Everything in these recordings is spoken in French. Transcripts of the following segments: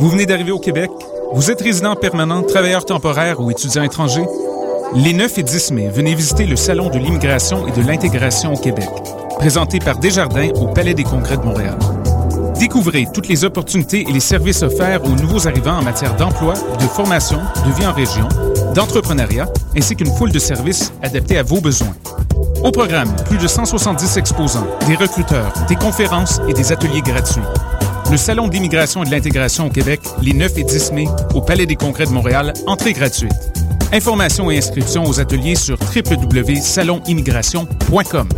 Vous venez d'arriver au Québec? Vous êtes résident permanent, travailleur temporaire ou étudiant étranger? Les 9 et 10 mai, venez visiter le Salon de l'immigration et de l'intégration au Québec, présenté par Desjardins au Palais des Congrès de Montréal. Découvrez toutes les opportunités et les services offerts aux nouveaux arrivants en matière d'emploi, de formation, de vie en région, d'entrepreneuriat, ainsi qu'une foule de services adaptés à vos besoins. Au programme, plus de 170 exposants, des recruteurs, des conférences et des ateliers gratuits. Le Salon d'immigration et de l'intégration au Québec, les 9 et 10 mai, au Palais des Congrès de Montréal, entrée gratuite. Informations et inscriptions aux ateliers sur www.salonimmigration.com.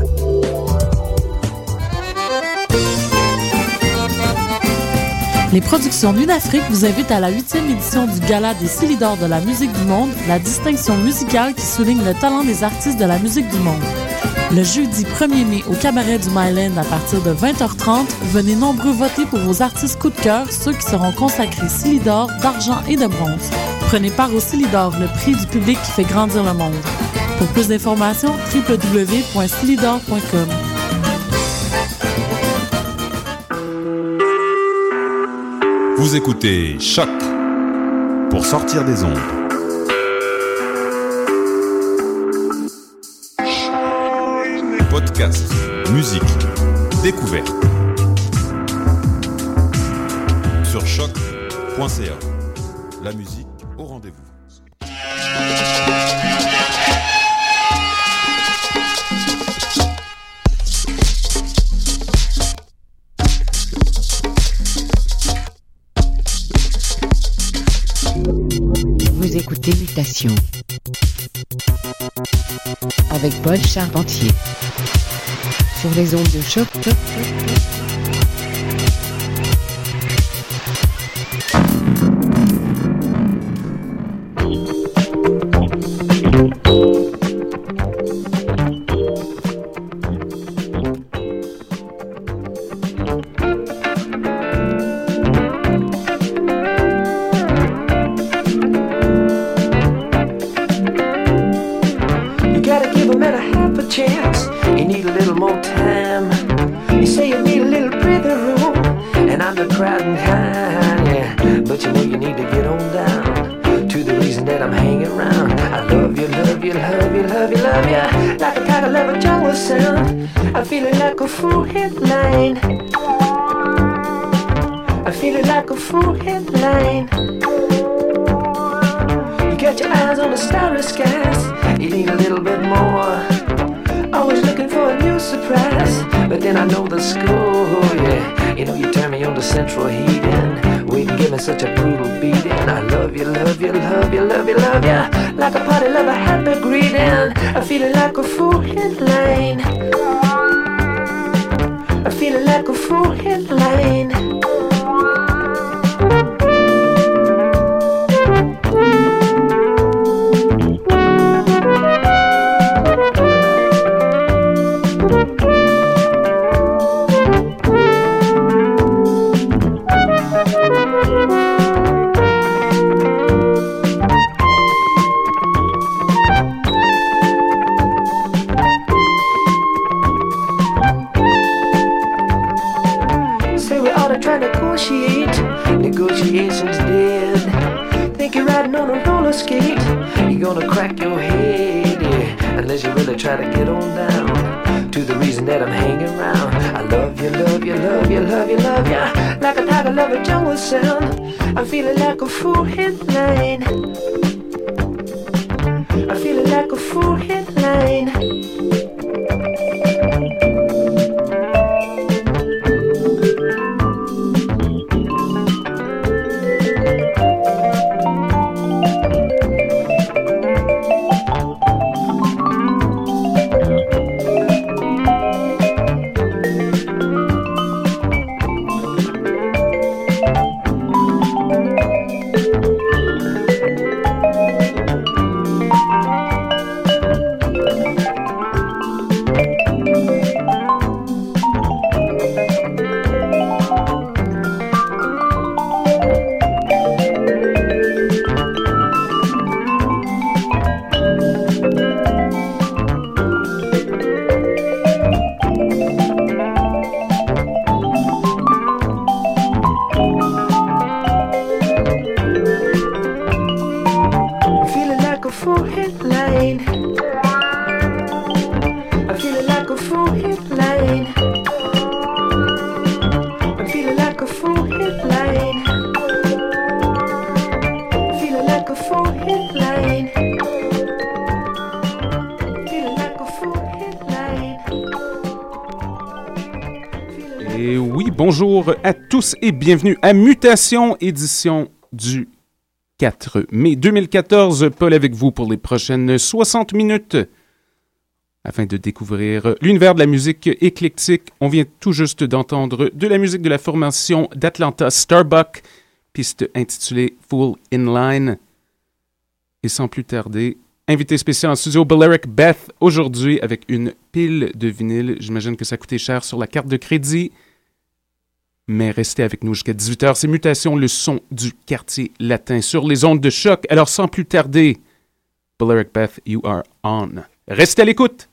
Les productions Afrique vous invitent à la huitième édition du Gala des Silidors de la musique du monde, la distinction musicale qui souligne le talent des artistes de la musique du monde. Le jeudi 1er mai au cabaret du Myland à partir de 20h30, venez nombreux voter pour vos artistes coup de cœur, ceux qui seront consacrés Silidor, d'argent et de bronze. Prenez part au Silidor, le prix du public qui fait grandir le monde. Pour plus d'informations, www.silidor.com. Vous écoutez Choc pour sortir des ondes. Musique, découverte. Sur choc.ca. La musique au rendez-vous. Vous écoutez Mutation avec Paul Charpentier sur les ondes de choc. choc, choc, choc. Negotiate. Negotiation's dead. Think you're riding on a roller skate. You're gonna crack your head, yeah. Unless you really try to get on down to the reason that I'm hanging around. I love you, love you, love you, love you, love you. Like a tiger love a jungle sound. I'm feeling like a full headline. I'm feeling like a full headline. Et bienvenue à Mutation, édition du 4 mai 2014. Paul avec vous pour les prochaines 60 minutes afin de découvrir l'univers de la musique éclectique. On vient tout juste d'entendre de la musique de la formation d'Atlanta Starbuck, piste intitulée Full In Line. Et sans plus tarder, invité spécial en studio Balearic Beth aujourd'hui avec une pile de vinyle. J'imagine que ça coûté cher sur la carte de crédit. Mais restez avec nous jusqu'à 18h. C'est Mutation, le son du quartier latin sur les ondes de choc. Alors sans plus tarder, Balearic Beth, you are on. Restez à l'écoute.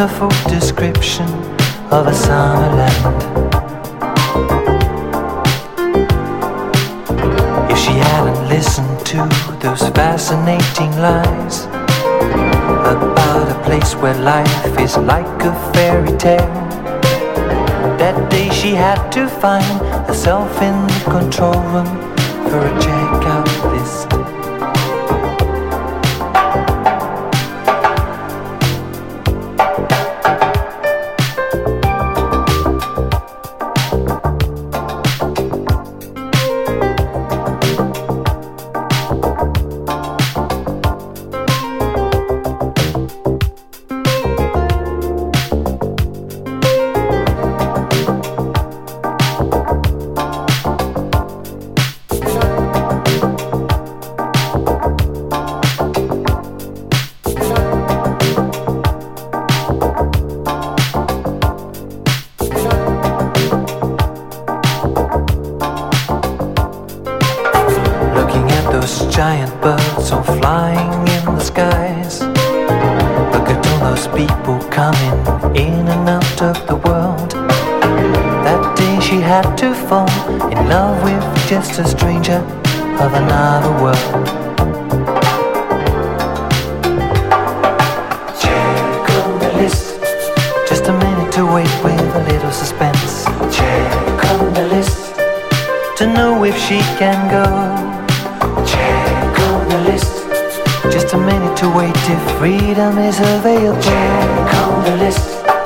Wonderful description of a summer land. If she hadn't listened to those fascinating lies about a place where life is like a fairy tale. That day she had to find herself in the control room for a checkout can go. Check on the list. Just a minute to wait if freedom is available. Check on the list.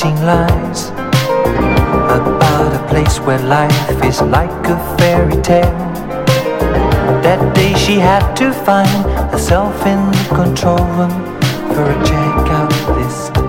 tempting lies about a place where life is like a fairy tale. That day she had to find herself in the control room for a checkout list.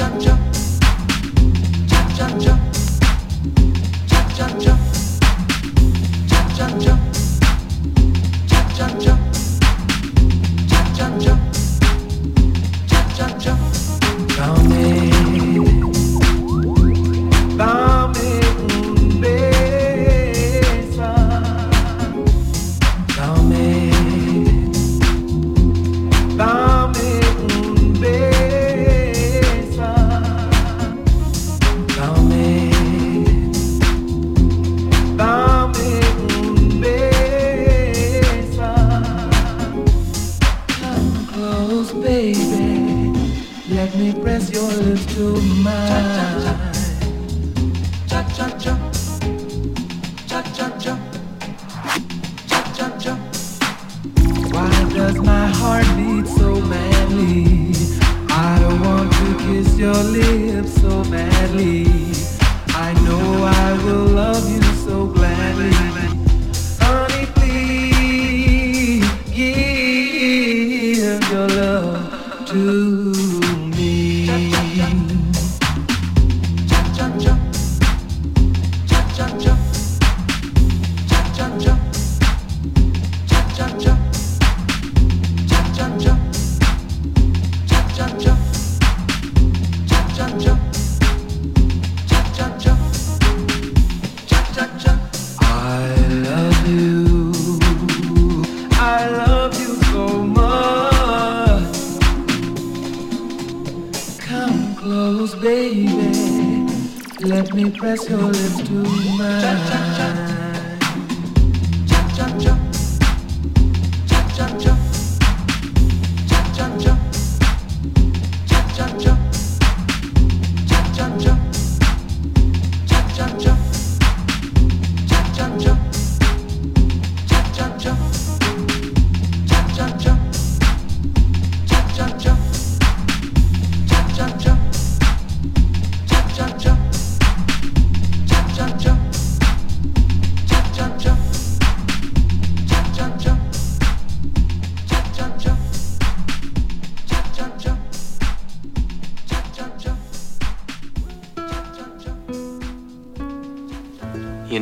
jump, jump.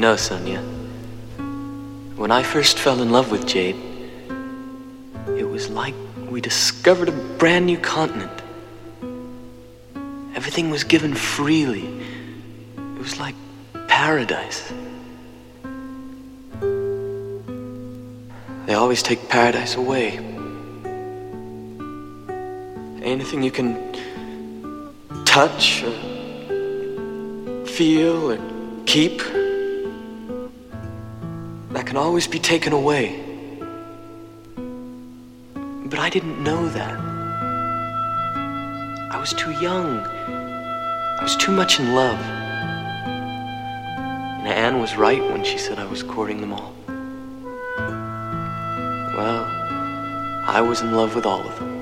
Know, Sonia, when I first fell in love with Jade, it was like we discovered a brand new continent. Everything was given freely. It was like paradise. They always take paradise away. Anything you can touch or feel or keep, always be taken away. But I didn't know that. I was too young. I was too much in love. And Anne was right when she said I was courting them all. Well, I was in love with all of them.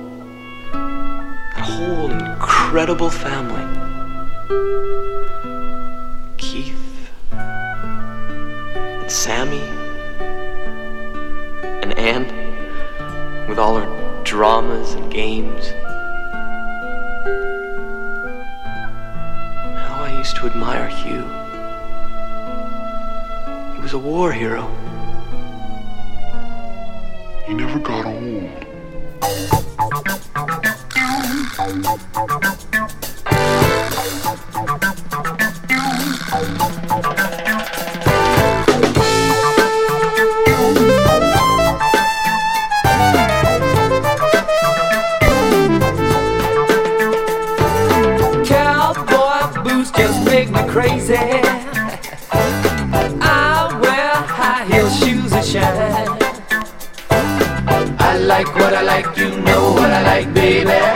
That whole incredible family. Keith and Sammy with all her dramas and games. How I used to admire Hugh. He was a war hero. He never got old. Crazy. I wear high heel shoes that shine. I like what I like, you know what I like, baby.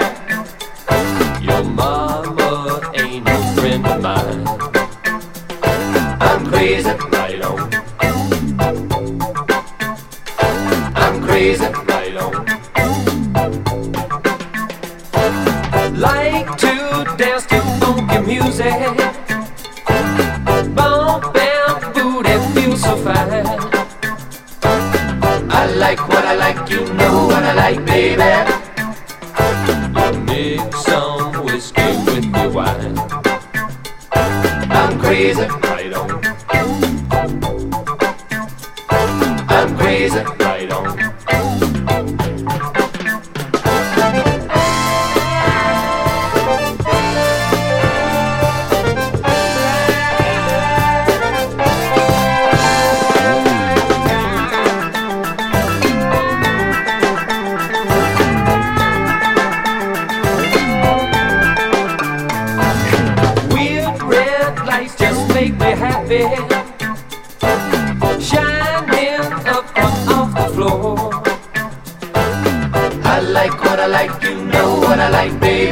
Like what I like, you know what I like, baby.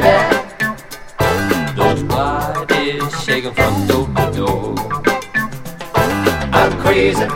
Those bodies shaking from door to door. I'm crazy,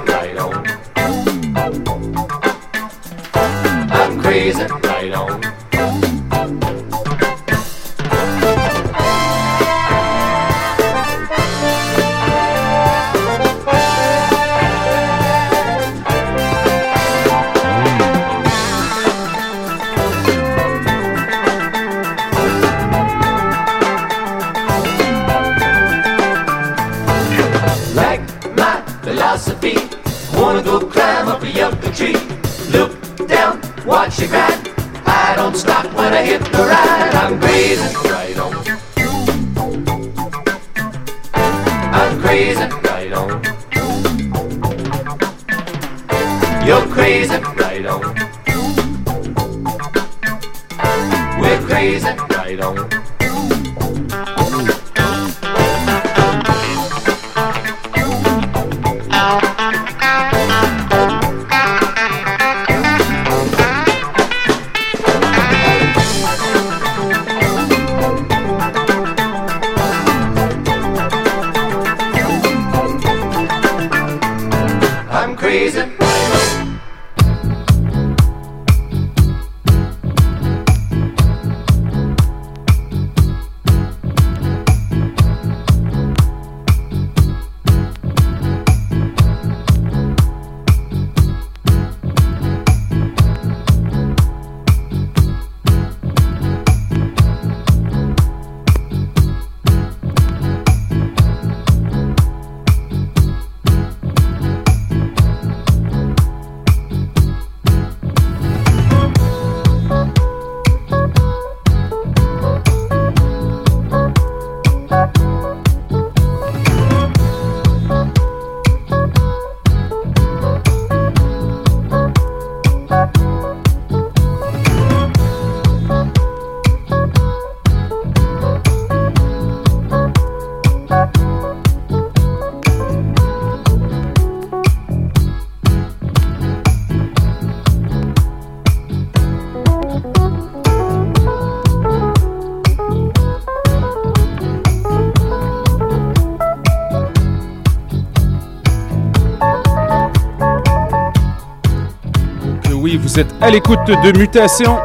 vous êtes à l'écoute de Mutation.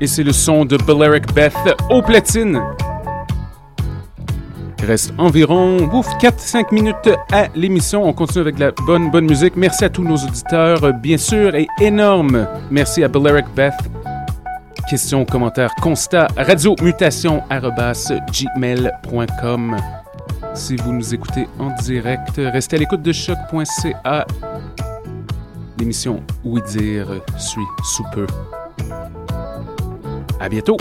Et c'est le son de Balearic Beth au platine. Il reste environ 4-5 minutes à l'émission. On continue avec la bonne, bonne musique. Merci à tous nos auditeurs, bien sûr, et énorme. Merci à Balearic Beth. Questions, commentaires, constats, radiomutation.gmail.com. Si vous nous écoutez en direct, restez à l'écoute de choc.ca. L'émission Oui dire suit sous peu. À bientôt!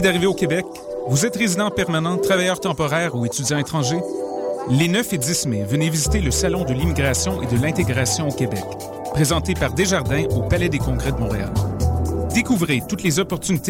D'arriver au Québec? Vous êtes résident permanent, travailleur temporaire ou étudiant étranger? Les 9 et 10 mai, venez visiter le Salon de l'immigration et de l'intégration au Québec, présenté par Desjardins au Palais des Congrès de Montréal. Découvrez toutes les opportunités